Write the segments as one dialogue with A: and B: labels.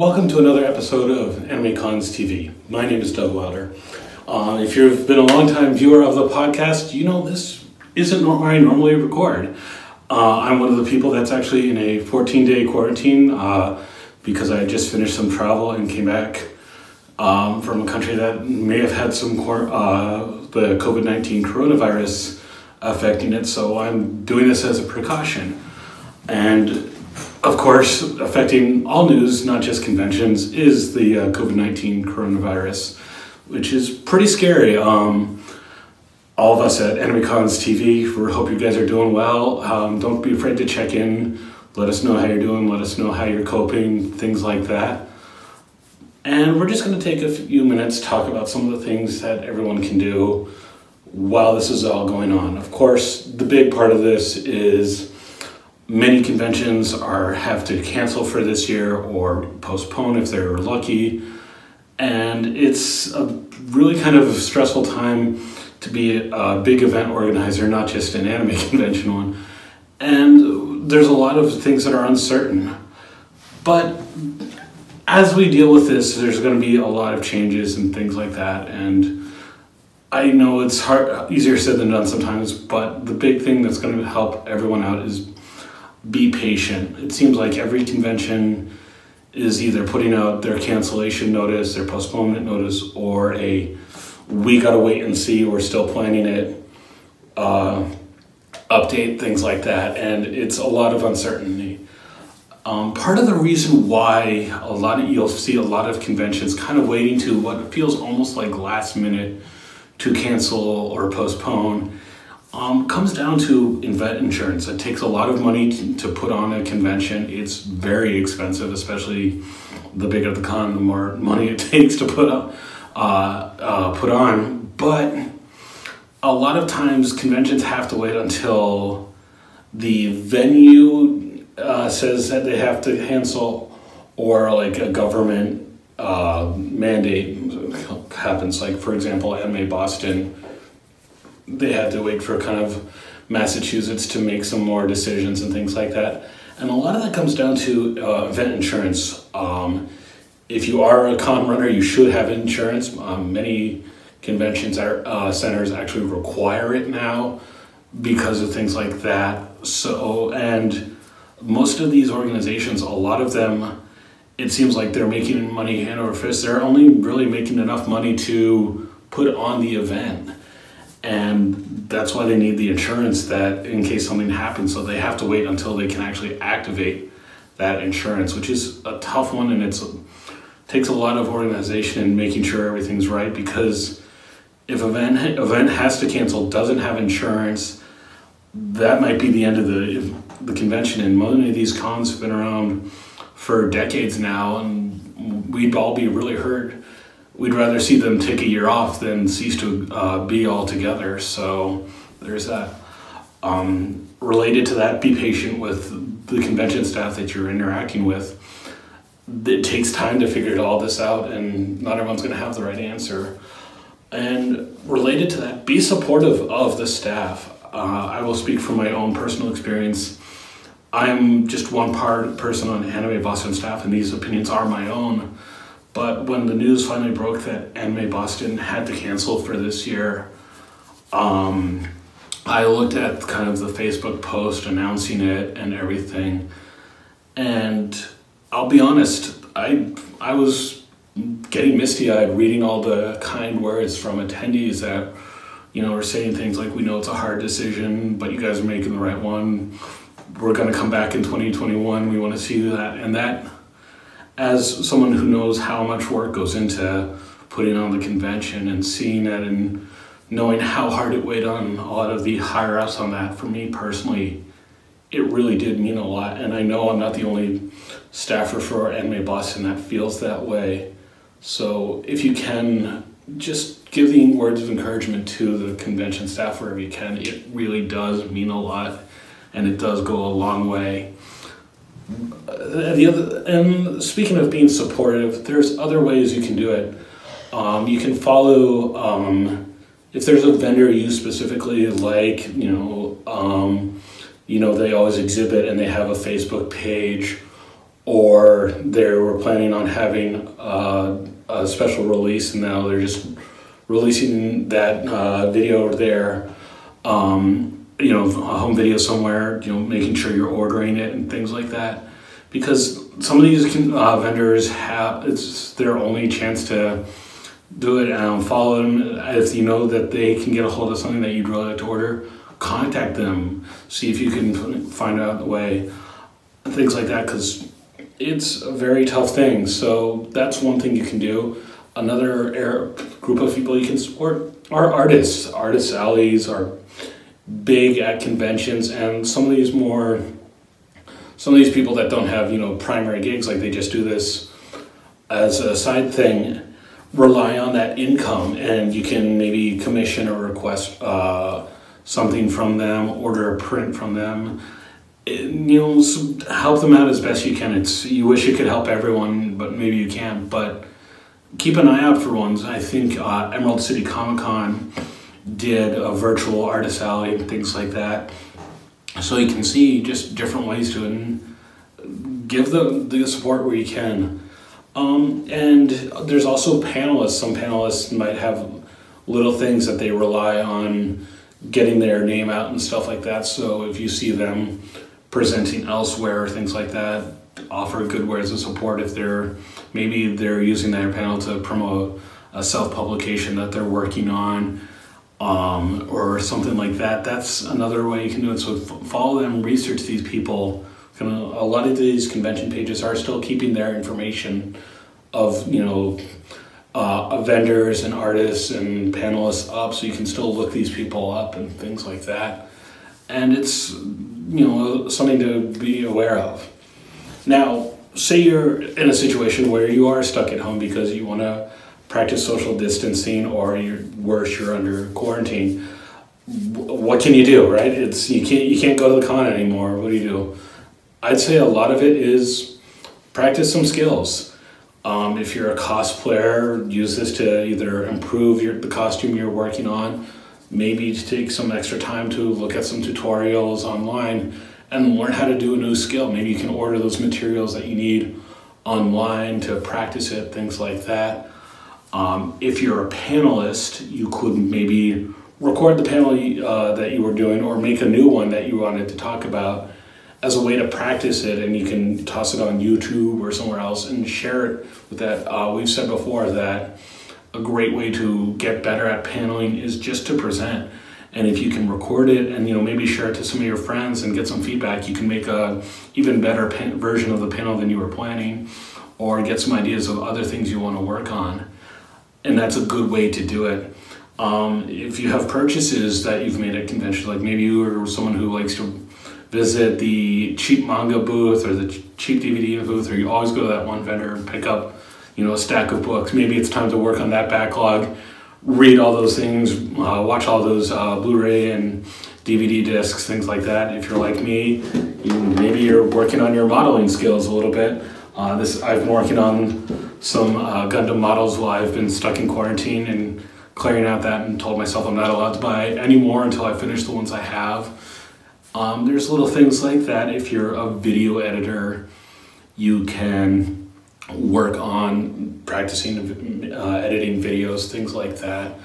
A: Welcome to another episode of Anime Cons TV. My name is Doug Wilder. Uh, if you've been a long time viewer of the podcast, you know this isn't where I normally record. Uh, I'm one of the people that's actually in a 14 day quarantine uh, because I just finished some travel and came back um, from a country that may have had some uh, the COVID 19 coronavirus affecting it. So I'm doing this as a precaution. And of course, affecting all news, not just conventions, is the uh, COVID 19 coronavirus, which is pretty scary. Um, all of us at AnimeCons TV, we hope you guys are doing well. Um, don't be afraid to check in. Let us know how you're doing. Let us know how you're coping, things like that. And we're just going to take a few minutes to talk about some of the things that everyone can do while this is all going on. Of course, the big part of this is many conventions are have to cancel for this year or postpone if they're lucky. And it's a really kind of stressful time to be a big event organizer not just an anime convention one. And there's a lot of things that are uncertain. But as we deal with this there's going to be a lot of changes and things like that. And I know it's hard, easier said than done sometimes, but the big thing that's going to help everyone out is be patient. It seems like every convention is either putting out their cancellation notice, their postponement notice, or a we gotta wait and see, we're still planning it, uh, update, things like that. And it's a lot of uncertainty. Um, part of the reason why a lot of you'll see a lot of conventions kind of waiting to what feels almost like last minute to cancel or postpone um, comes down to event insurance. It takes a lot of money to, to, put on a convention. It's very expensive, especially the bigger the con, the more money it takes to put up, uh, uh, put on. But a lot of times conventions have to wait until the venue uh, says that they have to cancel, or like a government uh, mandate happens. Like for example, Anime Boston they had to wait for kind of Massachusetts to make some more decisions and things like that. And a lot of that comes down to uh, event insurance. Um, if you are a con runner, you should have insurance. Um, many conventions are, uh, centers actually require it now because of things like that. So, and most of these organizations, a lot of them, it seems like they're making money hand over fist. They're only really making enough money to put on the event and that's why they need the insurance that in case something happens. So they have to wait until they can actually activate that insurance which is a tough one. And it's takes a lot of organization and making sure everything's right because if event event has to cancel doesn't have insurance that might be the end of the the convention. And many of these cons have been around for decades now. And we'd all be really hurt we'd rather see them take a year off than cease to uh, be altogether. So there's that. Um, related to that, be patient with the convention staff that you're interacting with. It takes time to figure all this out, and not everyone's going to have the right answer. And related to that, be supportive of the staff. Uh, I will speak from my own personal experience. I'm just one part person on Anime Boston staff, and these opinions are my own. But when the news finally broke that Anime Boston had to cancel for this year, um, I looked at kind of the Facebook post announcing it and everything, and I'll be honest, I I was getting misty eyed reading all the kind words from attendees that you know are saying things like, "We know it's a hard decision, but you guys are making the right one. We're going to come back in 2021. We want to see that," and that as someone who knows how much work goes into putting on the convention and seeing it and knowing how hard it weighed on a lot of the higher ups on that, for me personally, it really did mean a lot. And I know I'm not the only staffer for Anime Boston that feels that way. So if you can, just give the words of encouragement to the convention staff wherever you can. It really does mean a lot and it does go a long way. Uh, the other, and speaking of being supportive, there's other ways you can do it. Um, you can follow um, if there's a vendor you specifically like, you know, um, you know they always exhibit and they have a Facebook page, or they were planning on having uh, a special release and now they're just releasing that uh, video there. Um, you know, a home video somewhere, you know, making sure you're ordering it and things like that. Because some of these can, uh, vendors have, it's their only chance to do it. Um, follow them. If you know that they can get a hold of something that you'd really like to order, contact them. See if you can find out the way. Things like that, because it's a very tough thing. So that's one thing you can do. Another group of people you can support are artists. Artists alleys are big at conventions, and some of these more, some of these people that don't have you know primary gigs, like they just do this as a side thing, rely on that income, and you can maybe commission or request uh, something from them, order a print from them. you know, help them out as best you can. It's you wish you could help everyone, but maybe you can't. But keep an eye out for ones. I think uh, Emerald City Comic Con did a virtual artist alley and things like that. So you can see just different ways to and give the, the support where you can. Um, and there's also panelists. Some panelists might have little things that they rely on getting their name out and stuff like that. So if you see them presenting elsewhere, things like that, offer good words of support if they're maybe they're using their panel to promote a self publication that they're working on um, or something like that. That's another way you can do it. So follow them, research these people. A lot of these convention pages are still keeping their information of you know uh, vendors and artists and panelists up, so you can still look these people up and things like that. And it's you know something to be aware of. Now, say you're in a situation where you are stuck at home because you want to practice social distancing or you're worse you're under quarantine what can you do right? It's you can't you can't go to the con anymore. What do you do? I'd say a lot of it is practice some skills. Um, if you're a cosplayer use this to either improve your the costume you're working on maybe to take some extra time to look at some tutorials online and learn how to do a new skill. Maybe you can order those materials that you need online to practice it things like that um, if you're a panelist, you could maybe record the panel uh, that you were doing or make a new one that you wanted to talk about as a way to practice it and you can toss it on YouTube or somewhere else and share it with that. Uh, we've said before that a great way to get better at paneling is just to present. And if you can record it and you know maybe share it to some of your friends and get some feedback, you can make a even better version of the panel than you were planning, or get some ideas of other things you want to work on and that's a good way to do it. Um, if you have purchases that you've made at convention, like maybe you are someone who likes to visit the cheap manga booth or the cheap DVD booth, or you always go to that one vendor and pick up, you know, a stack of books. Maybe it's time to work on that backlog, read all those things, uh, watch all those uh, Blu-ray and DVD discs, things like that. If you're like me, you, maybe you're working on your modeling skills a little bit. Uh, this I've been working on some uh, Gundam models while I've been stuck in quarantine and clearing out that and told myself I'm not allowed to buy any more until I finish the ones I have. Um, there's little things like that. If you're a video editor, you can work on practicing uh, editing videos, things like that.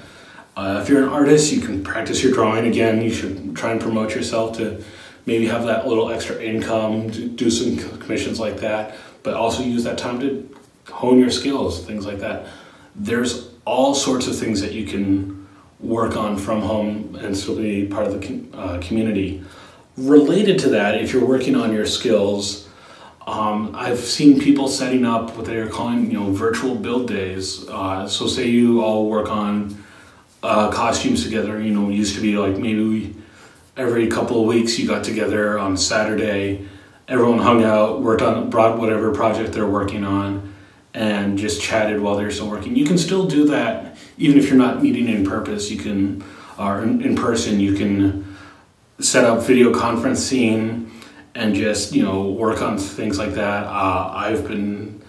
A: Uh, if you're an artist, you can practice your drawing again. You should try and promote yourself to maybe have that little extra income, do some commissions like that, but also use that time to hone your skills, things like that. There's all sorts of things that you can work on from home and still be part of the uh, community. Related to that, if you're working on your skills, um, I've seen people setting up what they're calling, you know, virtual build days. Uh, so say you all work on uh, costumes together. You know, used to be like maybe we, every couple of weeks you got together on Saturday. Everyone hung out, worked on, brought whatever project they're working on, and just chatted while they're still working. You can still do that even if you're not meeting in purpose. You can, or in, in person, you can set up video conferencing and just you know work on things like that. Uh, I've been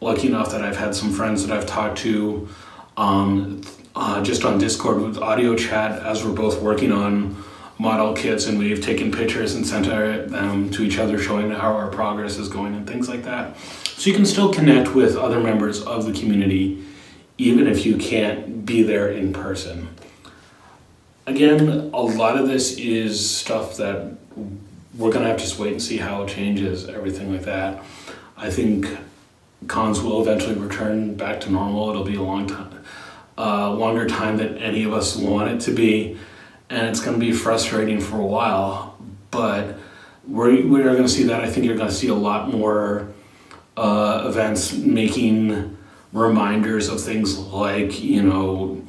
A: lucky enough that I've had some friends that I've talked to um, uh, just on Discord with audio chat as we're both working on model kits and we've taken pictures and sent them to each other showing how our progress is going and things like that. So you can still connect with other members of the community even if you can't be there in person. Again, a lot of this is stuff that we're gonna have to just wait and see how it changes, everything like that. I think cons will eventually return back to normal. It'll be a long time, uh, longer time than any of us want it to be, and it's to be frustrating for a while. But we're, we are to see that. I think you're to see a lot more uh, events making reminders of things like you know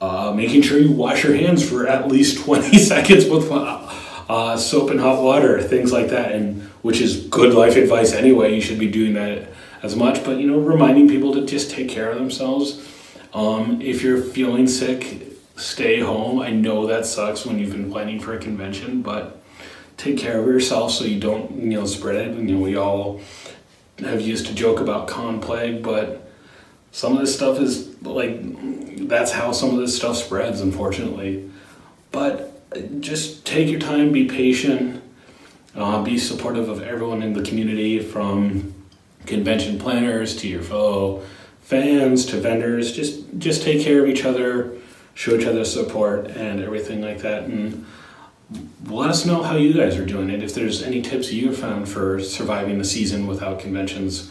A: uh, making sure you wash your hands for at least 20 seconds with uh, soap and hot water, things like that, and which is good life advice anyway. You should be doing that as much, but you know, reminding people to just take care of themselves. Um, if you're feeling sick, stay home. I know that sucks when you've been planning for a convention, but take care of yourself so you don't you know spread it. You know, we all have used to joke about con plague, but some of this stuff is like that's how some of this stuff spreads, unfortunately. But just take your time, be patient, uh, be supportive of everyone in the community from convention planners to your fellow fans to vendors. Just just take care of each other, show each other support and everything like that. And let us know how you guys are doing it. If there's any tips you found for surviving the season without conventions.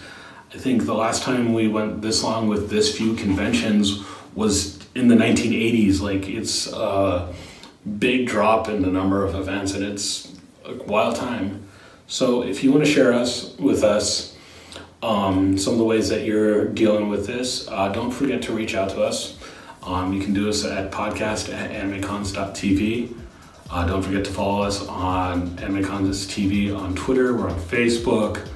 A: I think the last time we went this long with this few conventions was in the 1980s. Like it's a big drop in the number of events, and it's a wild time. So if you want to share us with us um, some of the ways that you're dealing with this, uh, don't forget to reach out to us. Um, you can do us at podcast at animecons.tv. Uh, don't forget to follow us on Animecons TV on Twitter. We're on Facebook,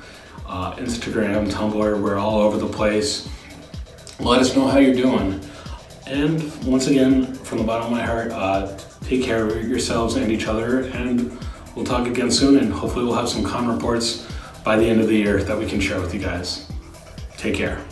A: uh, Instagram, Tumblr. We're all over the place. Let us know how you're doing. And once again, from the bottom of my heart, uh, take care of yourselves and each other. And we'll talk again soon. And hopefully, we'll have some con reports by the end of the year that we can share with you guys. Take care.